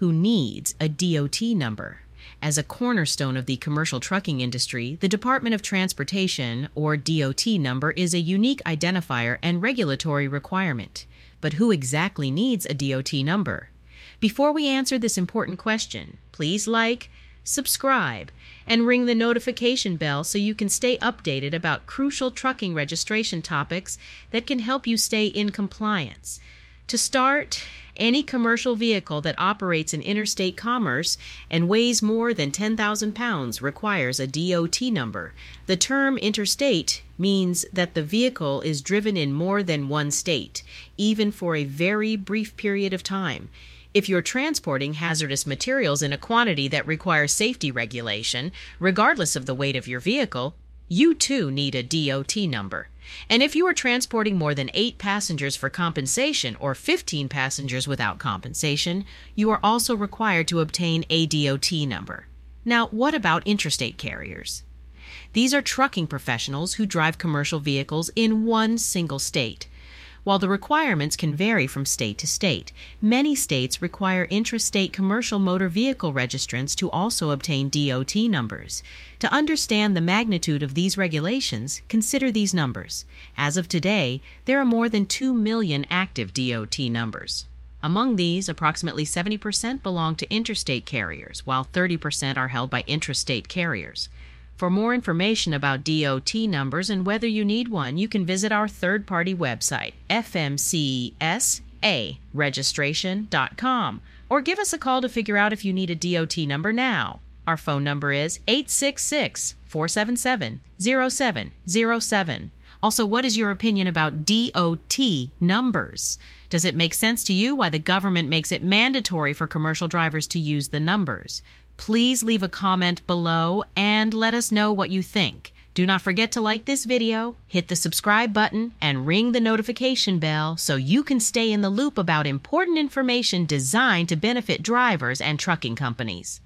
who needs a DOT number. As a cornerstone of the commercial trucking industry, the Department of Transportation, or DOT number, is a unique identifier and regulatory requirement. But who exactly needs a DOT number? Before we answer this important question, please like, subscribe, and ring the notification bell so you can stay updated about crucial trucking registration topics that can help you stay in compliance. To start, any commercial vehicle that operates in interstate commerce and weighs more than 10,000 pounds requires a DOT number. The term interstate means that the vehicle is driven in more than one state, even for a very brief period of time. If you're transporting hazardous materials in a quantity that requires safety regulation, regardless of the weight of your vehicle, you too need a DOT number. And if you are transporting more than 8 passengers for compensation or 15 passengers without compensation, you are also required to obtain a DOT number. Now, what about intrastate carriers? These are trucking professionals who drive commercial vehicles in one single state. While the requirements can vary from state to state, many states require intrastate commercial motor vehicle registrants to also obtain DOT numbers. To understand the magnitude of these regulations, consider these numbers. As of today, there are more than 2 million active DOT numbers. Among these, approximately 70% belong to interstate carriers, while 30% are held by intrastate carriers. For more information about DOT numbers and whether you need one, you can visit our third party website, fmcsaregistration.com, or give us a call to figure out if you need a DOT number now. Our phone number is 866 477 0707. Also, what is your opinion about DOT numbers? Does it make sense to you why the government makes it mandatory for commercial drivers to use the numbers? Please leave a comment below and let us know what you think. Do not forget to like this video, hit the subscribe button, and ring the notification bell so you can stay in the loop about important information designed to benefit drivers and trucking companies.